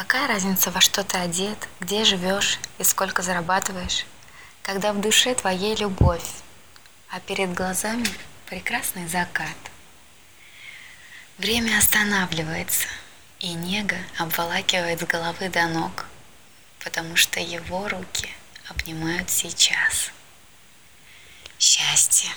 Какая разница, во что ты одет, где живешь и сколько зарабатываешь, когда в душе твоей любовь, а перед глазами прекрасный закат. Время останавливается, и нега обволакивает с головы до ног, потому что его руки обнимают сейчас. Счастье.